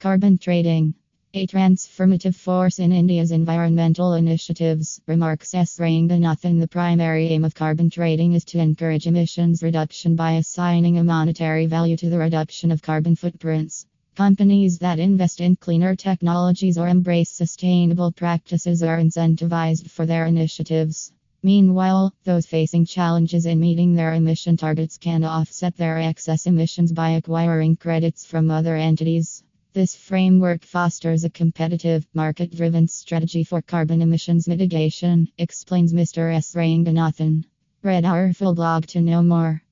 Carbon trading. A transformative force in India's environmental initiatives, remarks S. Ranganathan. The primary aim of carbon trading is to encourage emissions reduction by assigning a monetary value to the reduction of carbon footprints. Companies that invest in cleaner technologies or embrace sustainable practices are incentivized for their initiatives. Meanwhile, those facing challenges in meeting their emission targets can offset their excess emissions by acquiring credits from other entities. This framework fosters a competitive, market driven strategy for carbon emissions mitigation, explains Mr. S. Ranganathan. Read our full blog to know more.